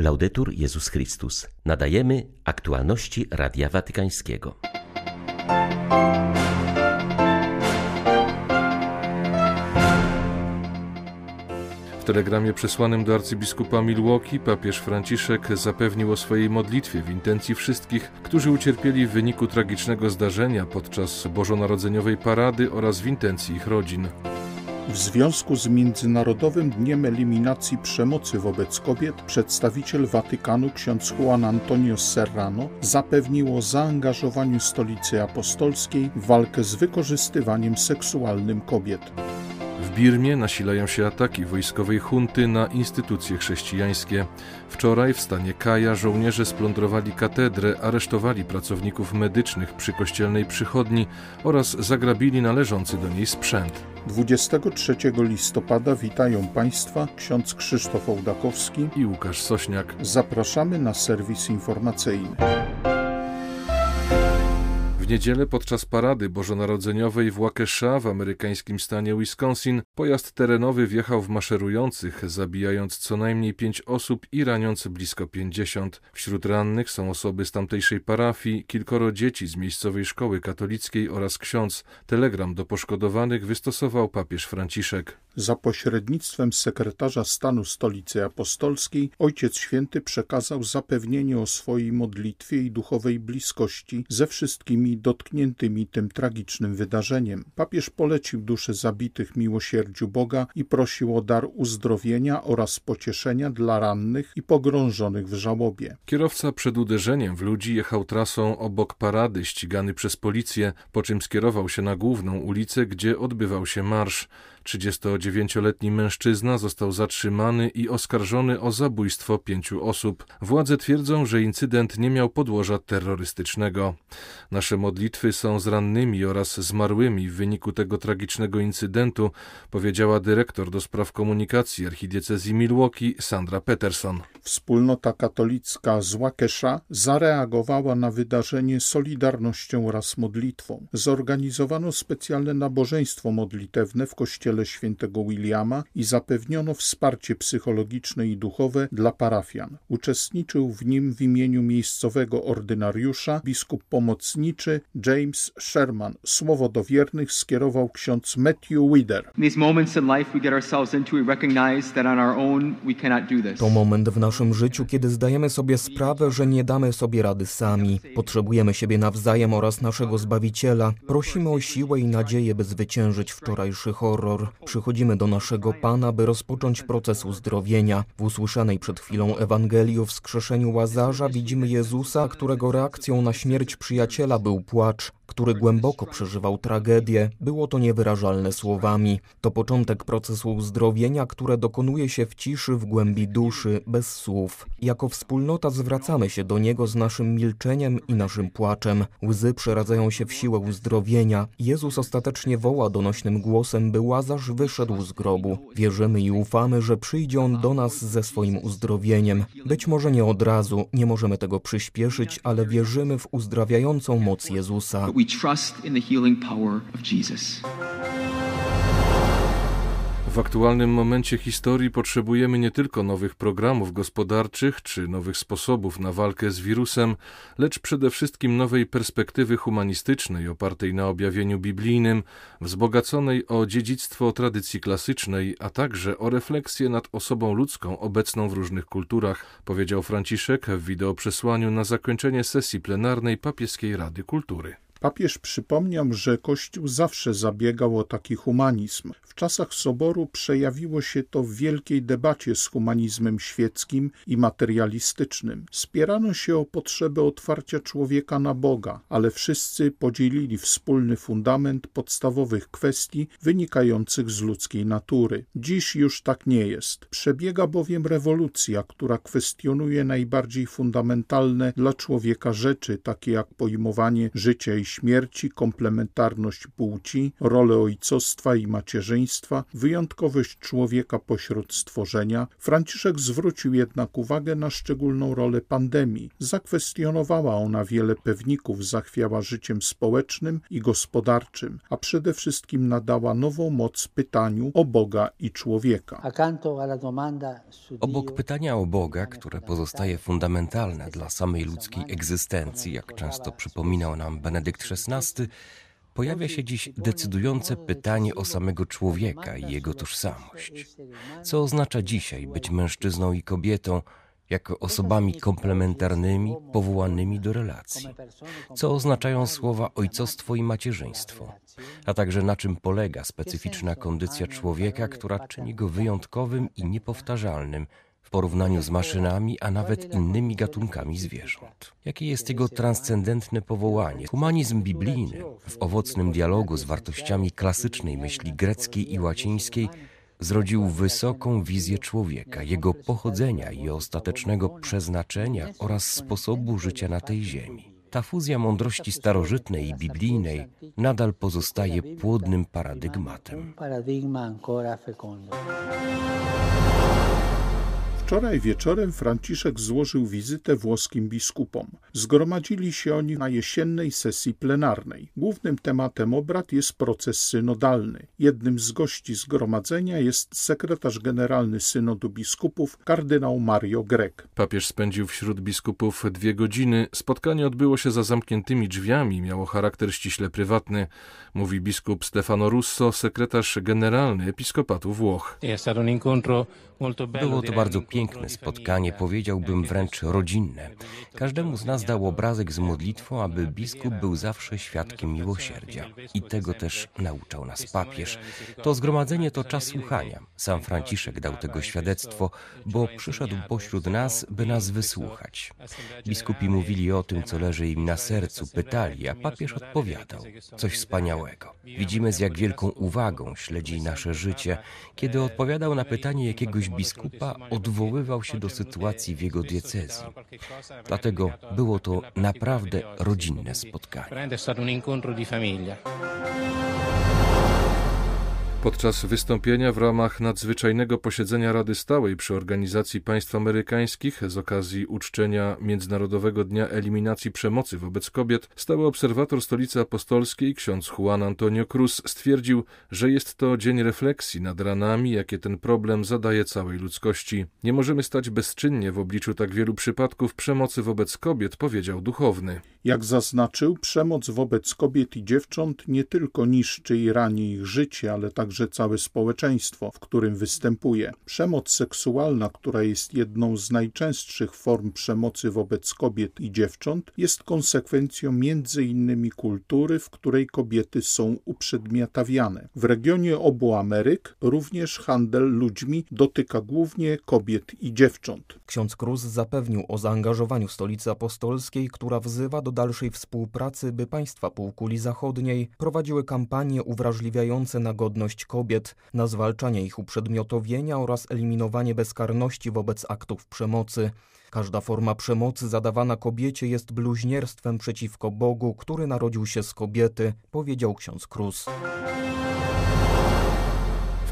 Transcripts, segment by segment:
Laudetur Jezus Chrystus. Nadajemy aktualności Radia Watykańskiego. W telegramie przesłanym do arcybiskupa Milwaukee papież Franciszek zapewnił o swojej modlitwie w intencji wszystkich, którzy ucierpieli w wyniku tragicznego zdarzenia podczas bożonarodzeniowej parady oraz w intencji ich rodzin. W związku z Międzynarodowym Dniem Eliminacji Przemocy wobec Kobiet przedstawiciel Watykanu ksiądz Juan Antonio Serrano zapewnił o zaangażowaniu Stolicy Apostolskiej w walkę z wykorzystywaniem seksualnym kobiet. W Birmie nasilają się ataki wojskowej hunty na instytucje chrześcijańskie. Wczoraj w stanie Kaja żołnierze splądrowali katedrę, aresztowali pracowników medycznych przy kościelnej przychodni oraz zagrabili należący do niej sprzęt. 23 listopada witają Państwa ksiądz Krzysztof Ołdakowski i Łukasz Sośniak. Zapraszamy na serwis informacyjny. W niedzielę podczas parady bożonarodzeniowej w Waukesha w amerykańskim stanie Wisconsin pojazd terenowy wjechał w maszerujących, zabijając co najmniej pięć osób i raniąc blisko pięćdziesiąt. Wśród rannych są osoby z tamtejszej parafii, kilkoro dzieci z miejscowej szkoły katolickiej oraz ksiądz. Telegram do poszkodowanych wystosował papież Franciszek. Za pośrednictwem sekretarza stanu Stolicy Apostolskiej Ojciec Święty przekazał zapewnienie o swojej modlitwie i duchowej bliskości ze wszystkimi dotkniętymi tym tragicznym wydarzeniem. Papież polecił dusze zabitych miłosierdziu Boga i prosił o dar uzdrowienia oraz pocieszenia dla rannych i pogrążonych w żałobie. Kierowca przed uderzeniem w ludzi jechał trasą obok parady, ścigany przez policję, po czym skierował się na główną ulicę, gdzie odbywał się marsz. 39-letni mężczyzna został zatrzymany i oskarżony o zabójstwo pięciu osób. Władze twierdzą, że incydent nie miał podłoża terrorystycznego. Nasze modlitwy są z rannymi oraz zmarłymi w wyniku tego tragicznego incydentu, powiedziała dyrektor do spraw komunikacji archidiecezji Milwaukee Sandra Peterson. Wspólnota katolicka z Waukesha zareagowała na wydarzenie solidarnością oraz modlitwą. Zorganizowano specjalne nabożeństwo modlitewne w kościele świętego Williama i zapewniono wsparcie psychologiczne i duchowe dla parafian. Uczestniczył w nim w imieniu miejscowego ordynariusza biskup pomocniczy James Sherman. Słowo do wiernych skierował ksiądz Matthew Wider. To moment w naszym życiu, kiedy zdajemy sobie sprawę, że nie damy sobie rady sami. Potrzebujemy siebie nawzajem oraz naszego Zbawiciela. Prosimy o siłę i nadzieję, by zwyciężyć wczorajszy horror. Przychodzimy do naszego Pana, by rozpocząć proces uzdrowienia. W usłyszanej przed chwilą Ewangelii o wskrzeszeniu Łazarza widzimy Jezusa, którego reakcją na śmierć przyjaciela był płacz który głęboko przeżywał tragedię, było to niewyrażalne słowami. To początek procesu uzdrowienia, które dokonuje się w ciszy, w głębi duszy, bez słów. Jako wspólnota zwracamy się do Niego z naszym milczeniem i naszym płaczem. Łzy przeradzają się w siłę uzdrowienia. Jezus ostatecznie woła donośnym głosem, by Łazarz wyszedł z grobu. Wierzymy i ufamy, że przyjdzie On do nas ze swoim uzdrowieniem. Być może nie od razu, nie możemy tego przyspieszyć, ale wierzymy w uzdrawiającą moc Jezusa trust in the healing power of Jesus. W aktualnym momencie historii potrzebujemy nie tylko nowych programów gospodarczych czy nowych sposobów na walkę z wirusem, lecz przede wszystkim nowej perspektywy humanistycznej opartej na objawieniu biblijnym, wzbogaconej o dziedzictwo tradycji klasycznej, a także o refleksję nad osobą ludzką obecną w różnych kulturach, powiedział Franciszek w wideoprzesłaniu na zakończenie sesji plenarnej Papieskiej Rady Kultury. Papież przypomniał, że Kościół zawsze zabiegał o taki humanizm. W czasach Soboru przejawiło się to w wielkiej debacie z humanizmem świeckim i materialistycznym. Spierano się o potrzebę otwarcia człowieka na Boga, ale wszyscy podzielili wspólny fundament podstawowych kwestii wynikających z ludzkiej natury. Dziś już tak nie jest. Przebiega bowiem rewolucja, która kwestionuje najbardziej fundamentalne dla człowieka rzeczy, takie jak pojmowanie życia i śmierci, komplementarność płci, rolę ojcostwa i macierzyństwa, wyjątkowość człowieka pośród stworzenia, Franciszek zwrócił jednak uwagę na szczególną rolę pandemii. Zakwestionowała ona wiele pewników, zachwiała życiem społecznym i gospodarczym, a przede wszystkim nadała nową moc pytaniu o Boga i człowieka. Obok pytania o Boga, które pozostaje fundamentalne dla samej ludzkiej egzystencji, jak często przypominał nam Benedykt XVI, pojawia się dziś decydujące pytanie o samego człowieka i jego tożsamość. Co oznacza dzisiaj być mężczyzną i kobietą, jako osobami komplementarnymi, powołanymi do relacji. Co oznaczają słowa ojcostwo i macierzyństwo, a także na czym polega specyficzna kondycja człowieka, która czyni go wyjątkowym i niepowtarzalnym w porównaniu z maszynami, a nawet innymi gatunkami zwierząt. Jakie jest jego transcendentne powołanie? Humanizm biblijny w owocnym dialogu z wartościami klasycznej myśli greckiej i łacińskiej zrodził wysoką wizję człowieka, jego pochodzenia i ostatecznego przeznaczenia oraz sposobu życia na tej ziemi. Ta fuzja mądrości starożytnej i biblijnej nadal pozostaje płodnym paradygmatem. Wczoraj wieczorem Franciszek złożył wizytę włoskim biskupom. Zgromadzili się oni na jesiennej sesji plenarnej. Głównym tematem obrad jest proces synodalny. Jednym z gości zgromadzenia jest sekretarz generalny synodu biskupów, kardynał Mario Grek. Papież spędził wśród biskupów dwie godziny. Spotkanie odbyło się za zamkniętymi drzwiami, miało charakter ściśle prywatny, mówi biskup Stefano Russo, sekretarz generalny episkopatu Włoch. Było to bardzo piękne spotkanie, powiedziałbym wręcz rodzinne. Każdemu z nas dał obrazek z modlitwą, aby biskup był zawsze świadkiem miłosierdzia. I tego też nauczał nas papież. To zgromadzenie to czas słuchania. Sam Franciszek dał tego świadectwo, bo przyszedł pośród nas, by nas wysłuchać. Biskupi mówili o tym, co leży im na sercu, pytali, a papież odpowiadał. Coś wspaniałego. Widzimy, z jak wielką uwagą śledzi nasze życie. Kiedy odpowiadał na pytanie jakiegoś biskupa, odwoływał się do sytuacji w jego diecezji. Dlatego było to naprawdę rodzinne spotkanie. Podczas wystąpienia w ramach nadzwyczajnego posiedzenia Rady Stałej przy Organizacji Państw Amerykańskich z okazji uczczenia Międzynarodowego Dnia Eliminacji Przemocy wobec Kobiet, stały obserwator Stolicy Apostolskiej ksiądz Juan Antonio Cruz stwierdził, że jest to dzień refleksji nad ranami, jakie ten problem zadaje całej ludzkości. Nie możemy stać bezczynnie w obliczu tak wielu przypadków przemocy wobec kobiet, powiedział duchowny. Jak zaznaczył, przemoc wobec kobiet i dziewcząt nie tylko niszczy i rani ich życie, ale także całe społeczeństwo, w którym występuje. Przemoc seksualna, która jest jedną z najczęstszych form przemocy wobec kobiet i dziewcząt, jest konsekwencją między innymi kultury, w której kobiety są uprzedmiotawiane. W regionie obu Ameryk również handel ludźmi dotyka głównie kobiet i dziewcząt. Ksiądz Cruz zapewnił o zaangażowaniu Stolicy Apostolskiej, która wzywa do dalszej współpracy, by państwa półkuli zachodniej prowadziły kampanie uwrażliwiające na godność kobiet, na zwalczanie ich uprzedmiotowienia oraz eliminowanie bezkarności wobec aktów przemocy. Każda forma przemocy zadawana kobiecie jest bluźnierstwem przeciwko Bogu, który narodził się z kobiety, powiedział ksiądz Cruz.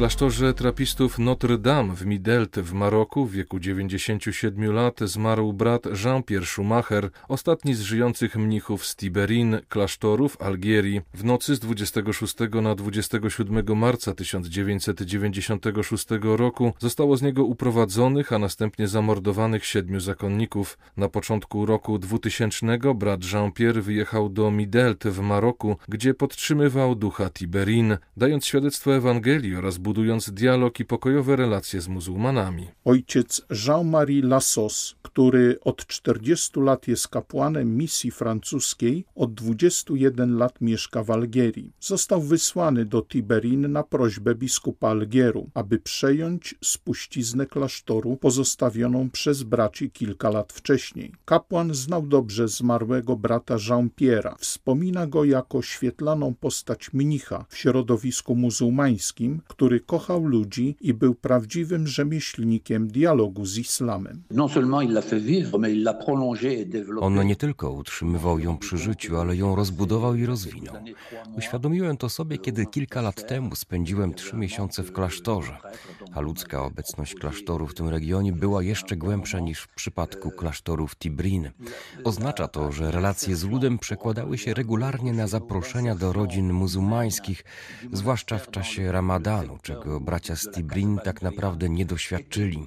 Klasztorze trapistów Notre Dame w Midelt w Maroku w wieku 97 lat zmarł brat Jean-Pierre Schumacher, ostatni z żyjących mnichów z Tiberin, klasztoru w Algierii. W nocy z 26 na 27 marca 1996 roku zostało z niego uprowadzonych, a następnie zamordowanych siedmiu zakonników. Na początku roku 2000 brat Jean-Pierre wyjechał do Midelt w Maroku, gdzie podtrzymywał ducha Tiberin, dając świadectwo Ewangelii oraz budując dialog i pokojowe relacje z muzułmanami. Ojciec Jean-Marie Lassos, który od 40 lat jest kapłanem misji francuskiej, od 21 lat mieszka w Algierii. Został wysłany do Tiberin na prośbę biskupa Algieru, aby przejąć spuściznę klasztoru pozostawioną przez braci kilka lat wcześniej. Kapłan znał dobrze zmarłego brata Jean-Pierre'a. Wspomina go jako świetlaną postać mnicha w środowisku muzułmańskim, który który kochał ludzi i był prawdziwym rzemieślnikiem dialogu z islamem. On nie tylko utrzymywał ją przy życiu, ale ją rozbudował i rozwinął. Uświadomiłem to sobie, kiedy kilka lat temu spędziłem trzy miesiące w klasztorze, a ludzka obecność klasztoru w tym regionie była jeszcze głębsza niż w przypadku klasztoru w Tibrin. Oznacza to, że relacje z ludem przekładały się regularnie na zaproszenia do rodzin muzułmańskich, zwłaszcza w czasie ramadanu, czego bracia z Tibrin tak naprawdę nie doświadczyli.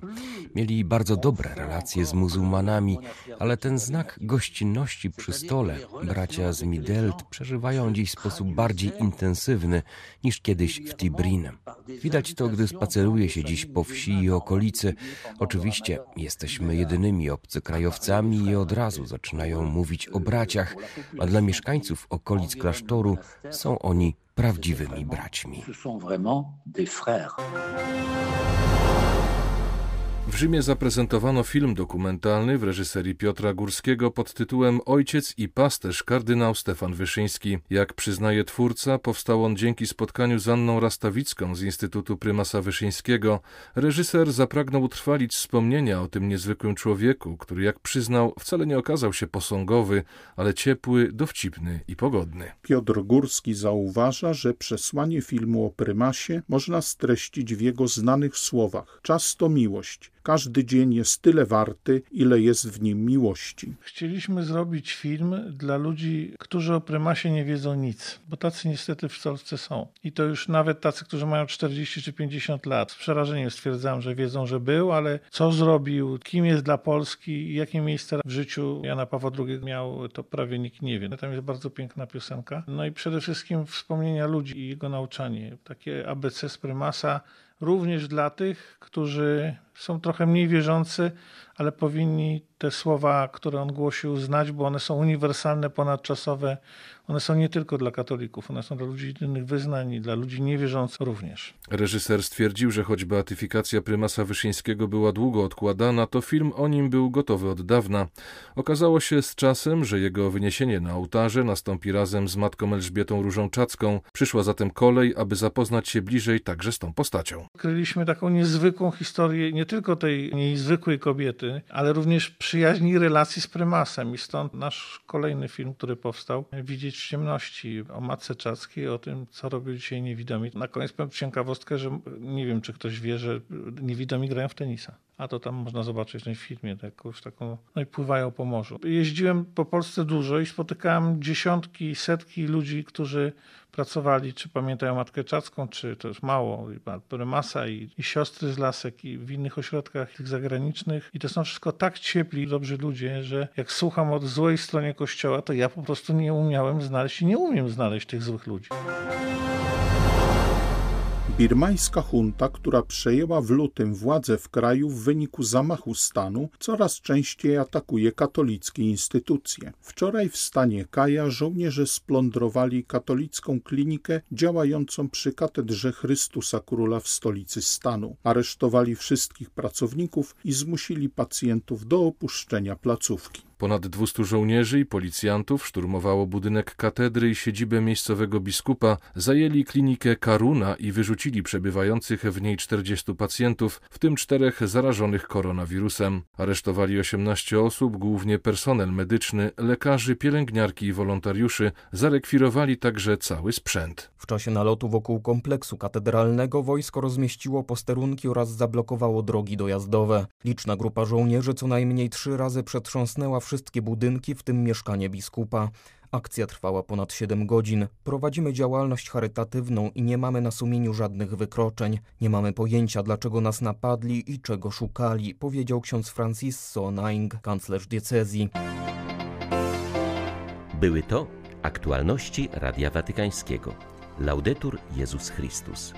Mieli bardzo dobre relacje z muzułmanami, ale ten znak gościnności przy stole bracia z Midelt przeżywają dziś w sposób bardziej intensywny niż kiedyś w Tibrin. Widać to, gdy spaceruje się dziś po wsi i okolicy. Oczywiście jesteśmy jedynymi obcokrajowcami i od razu zaczynają mówić o braciach, a dla mieszkańców okolic klasztoru są oni prawdziwymi braćmi. W Rzymie zaprezentowano film dokumentalny w reżyserii Piotra Górskiego pod tytułem Ojciec i pasterz kardynał Stefan Wyszyński. Jak przyznaje twórca, powstał on dzięki spotkaniu z Anną Rastawicką z Instytutu Prymasa Wyszyńskiego. Reżyser zapragnął utrwalić wspomnienia o tym niezwykłym człowieku, który jak przyznał wcale nie okazał się posągowy, ale ciepły, dowcipny i pogodny. Piotr Górski zauważa, że przesłanie filmu o prymasie można streścić w jego znanych słowach. Czas to miłość. Każdy dzień jest tyle warty, ile jest w nim miłości. Chcieliśmy zrobić film dla ludzi, którzy o prymasie nie wiedzą nic, bo tacy niestety w Polsce są. I to już nawet tacy, którzy mają 40 czy 50 lat. Z przerażeniem stwierdzam, że wiedzą, że był, ale co zrobił, kim jest dla Polski jakie miejsce w życiu Jana Pawła II miał, to prawie nikt nie wie. Tam jest bardzo piękna piosenka. No i przede wszystkim wspomnienia ludzi i jego nauczanie. Takie ABC z prymasa również dla tych, którzy są trochę mniej wierzący, ale powinni te słowa, które on głosił, znać, bo one są uniwersalne, ponadczasowe. One są nie tylko dla katolików, one są dla ludzi innych wyznań i dla ludzi niewierzących również. Reżyser stwierdził, że choć beatyfikacja prymasa Wyszyńskiego była długo odkładana, to film o nim był gotowy od dawna. Okazało się z czasem, że jego wyniesienie na ołtarze nastąpi razem z matką Elżbietą Różą Czacką. Przyszła zatem kolej, aby zapoznać się bliżej także z tą postacią. Odkryliśmy taką niezwykłą historię nie tylko tej niezwykłej kobiety, ale również przyjaźni i relacji z prymasem. I stąd nasz kolejny film, który powstał, Widzieć w ciemności, o matce Czackiej, o tym, co robią dzisiaj niewidomi. Na koniec powiem ciekawostkę, że nie wiem, czy ktoś wie, że niewidomi grają w tenisa. A to tam można zobaczyć w tym filmie, jakąś taką, no i pływają po morzu. Jeździłem po Polsce dużo i spotykałem dziesiątki, setki ludzi, którzy pracowali, czy pamiętają Matkę Czacką, czy to jest mało, Prymasa i, i siostry z Lasek i w innych ośrodkach tych zagranicznych. I to są wszystko tak ciepli, dobrzy ludzie, że jak słucham o złej stronie kościoła, to ja po prostu nie umiałem znaleźć i nie umiem znaleźć tych złych ludzi. Birmańska junta, która przejęła w lutym władzę w kraju w wyniku zamachu stanu, coraz częściej atakuje katolickie instytucje. Wczoraj w stanie Kaja żołnierze splądrowali katolicką klinikę działającą przy katedrze Chrystusa Króla w stolicy stanu. Aresztowali wszystkich pracowników i zmusili pacjentów do opuszczenia placówki. Ponad 200 żołnierzy i policjantów szturmowało budynek katedry i siedzibę miejscowego biskupa, zajęli klinikę Karuna i wyrzucili przebywających w niej 40 pacjentów, w tym czterech zarażonych koronawirusem. Aresztowali 18 osób, głównie personel medyczny, lekarzy, pielęgniarki i wolontariuszy. Zarekwirowali także cały sprzęt. W czasie nalotu wokół kompleksu katedralnego wojsko rozmieściło posterunki oraz zablokowało drogi dojazdowe. Liczna grupa żołnierzy co najmniej trzy razy przetrząsnęła wszystkie budynki, w tym mieszkanie biskupa. Akcja trwała ponad 7 godzin. Prowadzimy działalność charytatywną i nie mamy na sumieniu żadnych wykroczeń. Nie mamy pojęcia, dlaczego nas napadli i czego szukali, powiedział ksiądz Francisco Naing, kanclerz diecezji. Były to aktualności Radia Watykańskiego. Laudetur Jezus Chrystus.